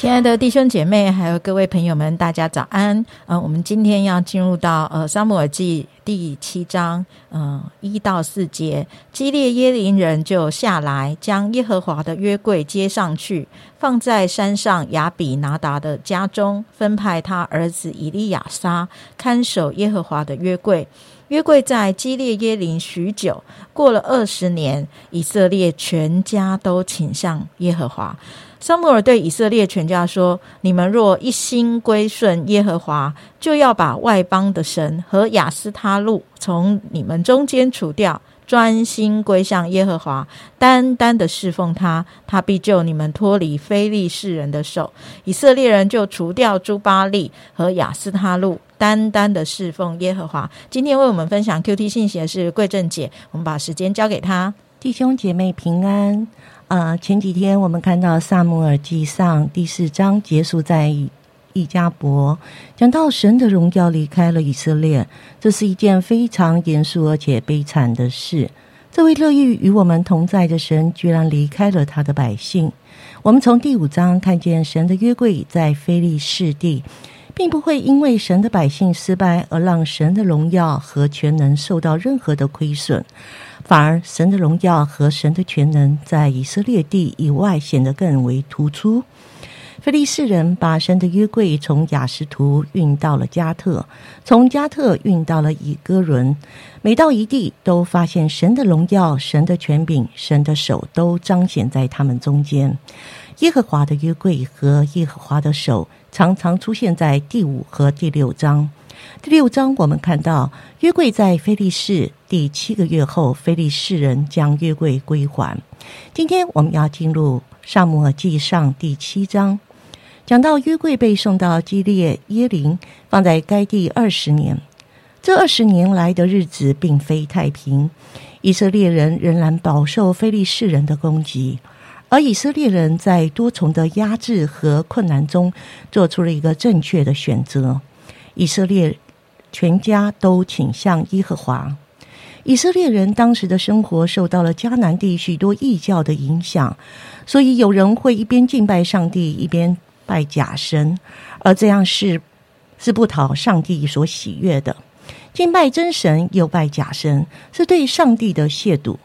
亲爱的弟兄姐妹，还有各位朋友们，大家早安。呃，我们今天要进入到呃《撒母耳记》第七章，嗯，一到四节。基列耶林人就下来，将耶和华的约柜接上去，放在山上亚比拿达的家中，分派他儿子以利亚撒看守耶和华的约柜。约柜在基列耶林许久，过了二十年，以色列全家都倾向耶和华。撒母耳对以色列全家说：“你们若一心归顺耶和华，就要把外邦的神和亚斯他路从你们中间除掉，专心归向耶和华，单单的侍奉他，他必救你们脱离非利士人的手。”以色列人就除掉朱巴利和亚斯他路，单单的侍奉耶和华。今天为我们分享 Q T 信息的是贵正姐，我们把时间交给她。弟兄姐妹平安。啊，前几天我们看到《萨姆尔记上》第四章结束在一加伯，讲到神的荣耀离开了以色列，这是一件非常严肃而且悲惨的事。这位乐意与我们同在的神，居然离开了他的百姓。我们从第五章看见神的约柜在非利士地，并不会因为神的百姓失败而让神的荣耀和全能受到任何的亏损。反而，神的荣耀和神的全能在以色列地以外显得更为突出。菲利士人把神的约柜从雅什图运到了加特，从加特运到了以哥伦。每到一地，都发现神的荣耀、神的权柄、神的手都彰显在他们中间。耶和华的约柜和耶和华的手常常出现在第五和第六章。第六章，我们看到约柜在菲利士第七个月后，菲利士人将约柜归还。今天我们要进入萨姆尔记上第七章，讲到约柜被送到基列耶林，放在该地二十年。这二十年来的日子并非太平，以色列人仍然饱受菲利士人的攻击，而以色列人在多重的压制和困难中，做出了一个正确的选择。以色列全家都倾向耶和华。以色列人当时的生活受到了迦南地许多异教的影响，所以有人会一边敬拜上帝，一边拜假神，而这样是是不讨上帝所喜悦的。敬拜真神又拜假神，是对上帝的亵渎，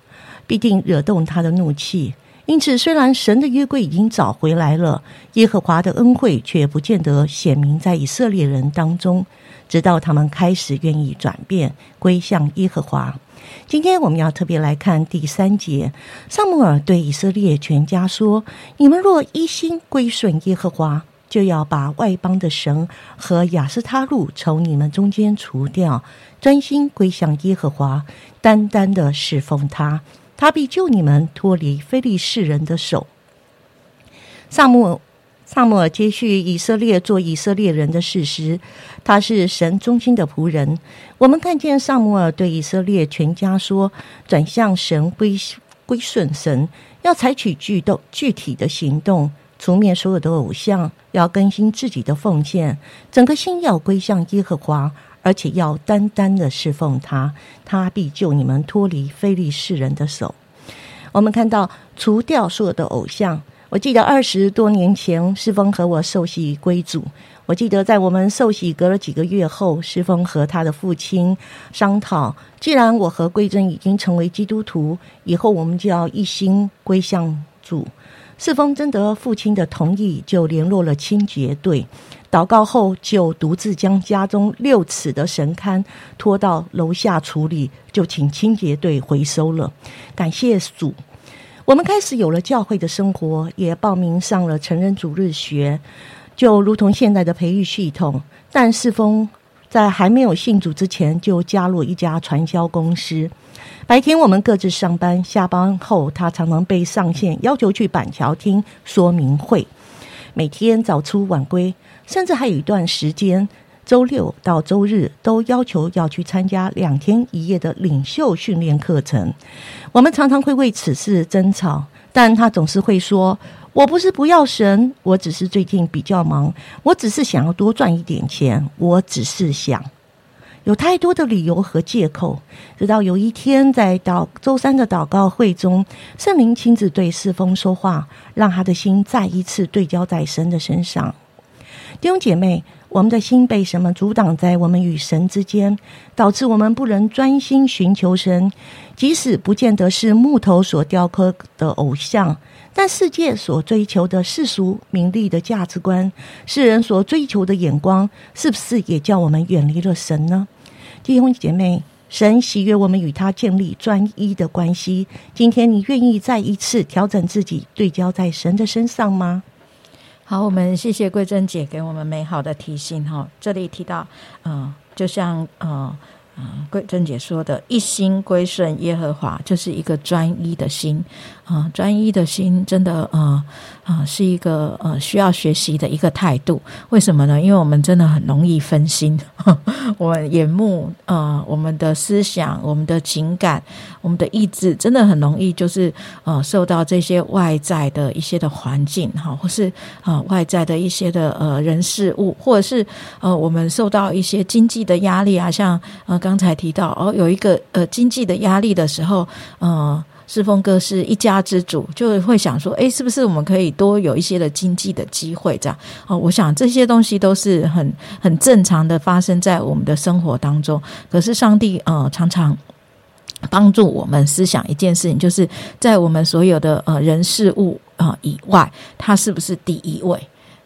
必定惹动他的怒气。因此，虽然神的约柜已经找回来了，耶和华的恩惠却不见得显明在以色列人当中，直到他们开始愿意转变归向耶和华。今天我们要特别来看第三节，萨姆尔对以色列全家说：“你们若一心归顺耶和华，就要把外邦的神和亚斯他路从你们中间除掉，专心归向耶和华，单单的侍奉他。”他必救你们脱离非利士人的手。萨姆尔，萨姆尔接续以色列做以色列人的事实，他是神忠心的仆人。我们看见萨姆尔对以色列全家说：“转向神，归归顺神，要采取具动具体的行动，除灭所有的偶像，要更新自己的奉献，整个心要归向耶和华。”而且要单单的侍奉他，他必救你们脱离非利士人的手。我们看到除掉所有的偶像。我记得二十多年前，世峰和我受洗归主。我记得在我们受洗隔了几个月后，世峰和他的父亲商讨：既然我和桂珍已经成为基督徒，以后我们就要一心归向主。世峰征得父亲的同意，就联络了清洁队。祷告后，就独自将家中六尺的神龛拖到楼下处理，就请清洁队回收了。感谢主，我们开始有了教会的生活，也报名上了成人主日学，就如同现在的培育系统。但世峰在还没有信主之前，就加入一家传销公司。白天我们各自上班，下班后他常常被上线要求去板桥听说明会，每天早出晚归，甚至还有一段时间，周六到周日都要求要去参加两天一夜的领袖训练课程。我们常常会为此事争吵，但他总是会说：“我不是不要神，我只是最近比较忙，我只是想要多赚一点钱，我只是想。”有太多的理由和借口。直到有一天，在祷周三的祷告会中，圣灵亲自对世风说话，让他的心再一次对焦在神的身上。弟兄姐妹，我们的心被什么阻挡在我们与神之间，导致我们不能专心寻求神？即使不见得是木头所雕刻的偶像，但世界所追求的世俗名利的价值观，世人所追求的眼光，是不是也叫我们远离了神呢？弟兄姐妹，神喜悦我们与他建立专一的关系。今天，你愿意再一次调整自己，对焦在神的身上吗？好，我们谢谢桂珍姐给我们美好的提醒哈。这里提到，嗯，就像嗯嗯桂珍姐说的，一心归顺耶和华，就是一个专一的心啊，专一的心真的啊啊是一个呃需要学习的一个态度。为什么呢？因为我们真的很容易分心，我们眼目啊，我们的思想，我们的情感。我们的意志真的很容易，就是呃受到这些外在的一些的环境哈，或是啊外在的一些的呃人事物，或者是呃我们受到一些经济的压力啊，像呃刚才提到哦有一个呃经济的压力的时候，呃世峰哥是一家之主，就会想说，哎，是不是我们可以多有一些的经济的机会这样？哦，我想这些东西都是很很正常的发生在我们的生活当中。可是上帝呃常常。帮助我们思想一件事情，就是在我们所有的呃人事物啊以外，他是不是第一位？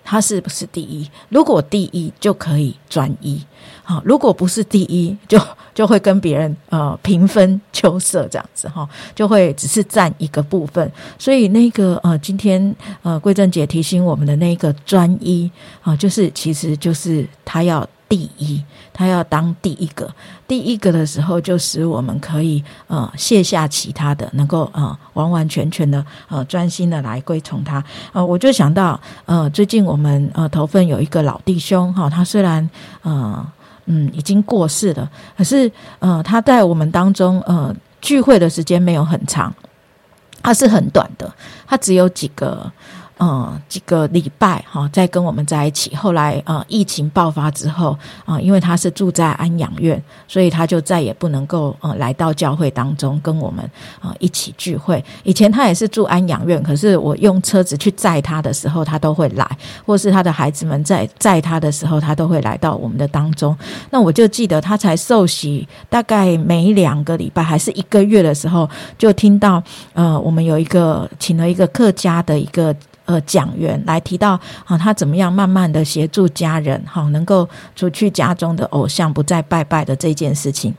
他是不是第一？如果第一，就可以专一；好，如果不是第一，就就会跟别人呃平分秋色这样子哈，就会只是占一个部分。所以那个呃，今天呃，桂正姐提醒我们的那个专一啊，就是其实就是他要。第一，他要当第一个，第一个的时候，就使我们可以呃卸下其他的，能够呃完完全全的呃专心的来归从他。呃，我就想到呃，最近我们呃头份有一个老弟兄哈，他虽然呃嗯已经过世了，可是呃他在我们当中呃聚会的时间没有很长，他是很短的，他只有几个。嗯，几个礼拜哈，在跟我们在一起。后来呃，疫情爆发之后啊，因为他是住在安养院，所以他就再也不能够呃来到教会当中跟我们啊一起聚会。以前他也是住安养院，可是我用车子去载他的时候，他都会来，或是他的孩子们在载他的时候，他都会来到我们的当中。那我就记得他才受洗，大概每两个礼拜还是一个月的时候，就听到呃，我们有一个请了一个客家的一个。呃，讲员来提到啊，他怎么样慢慢的协助家人，哈，能够除去家中的偶像，不再拜拜的这件事情。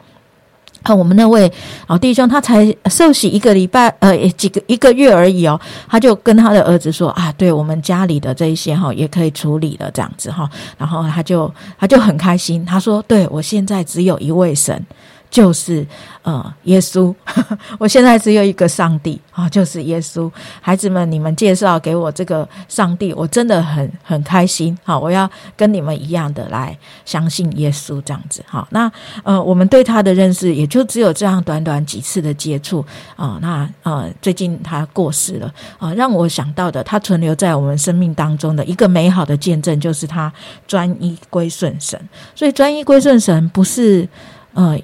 啊，我们那位老弟兄，他才受洗一个礼拜，呃，几个一个月而已哦，他就跟他的儿子说啊，对我们家里的这一些哈，也可以处理了这样子哈，然后他就他就很开心，他说，对我现在只有一位神。就是呃，耶稣，我现在只有一个上帝啊，就是耶稣。孩子们，你们介绍给我这个上帝，我真的很很开心。好，我要跟你们一样的来相信耶稣，这样子。好，那呃，我们对他的认识也就只有这样短短几次的接触啊。那呃，最近他过世了啊，让我想到的，他存留在我们生命当中的一个美好的见证，就是他专一归顺神。所以，专一归顺神不是呃。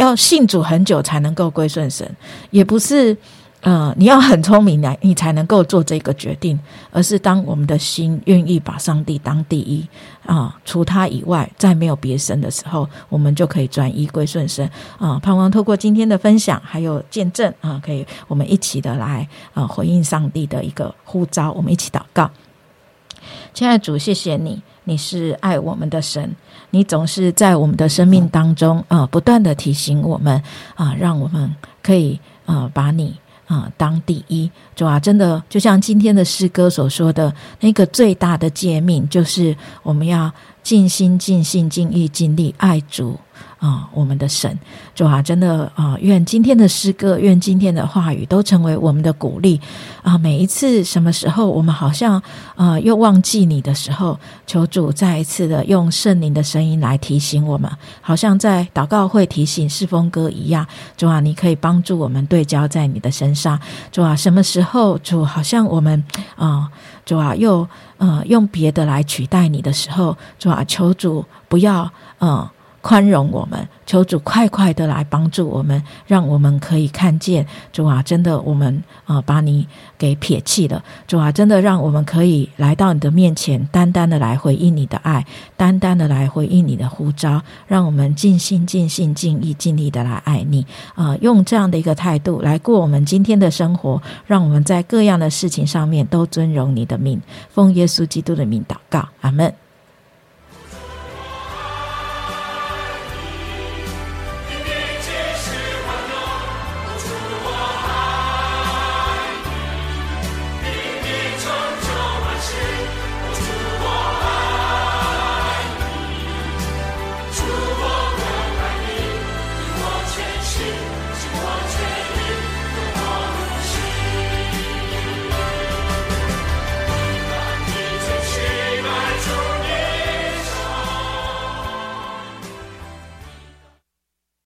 要信主很久才能够归顺神，也不是，呃，你要很聪明来，你才能够做这个决定，而是当我们的心愿意把上帝当第一啊，除他以外再没有别神的时候，我们就可以转移归顺神啊。盼望透过今天的分享还有见证啊，可以我们一起的来啊回应上帝的一个呼召，我们一起祷告。亲爱的主，谢谢你，你是爱我们的神。你总是在我们的生命当中啊，不断的提醒我们啊，让我们可以啊，把你啊当第一，主啊，真的就像今天的诗歌所说的那个最大的诫命，就是我们要尽心、尽性、尽意、尽力爱主。啊，我们的神，主啊，真的啊，愿今天的诗歌，愿今天的话语都成为我们的鼓励啊！每一次什么时候我们好像啊又忘记你的时候，求主再一次的用圣灵的声音来提醒我们，好像在祷告会提醒世风哥一样。主啊，你可以帮助我们对焦在你的身上。主啊，什么时候主好像我们啊，主啊又呃用别的来取代你的时候，主啊，求主不要嗯。宽容我们，求主快快的来帮助我们，让我们可以看见主啊，真的我们啊把你给撇弃了，主啊，真的让我们可以来到你的面前，单单的来回应你的爱，单单的来回应你的呼召，让我们尽心尽心尽意尽力的来爱你啊，用这样的一个态度来过我们今天的生活，让我们在各样的事情上面都尊荣你的名，奉耶稣基督的名祷告，阿门。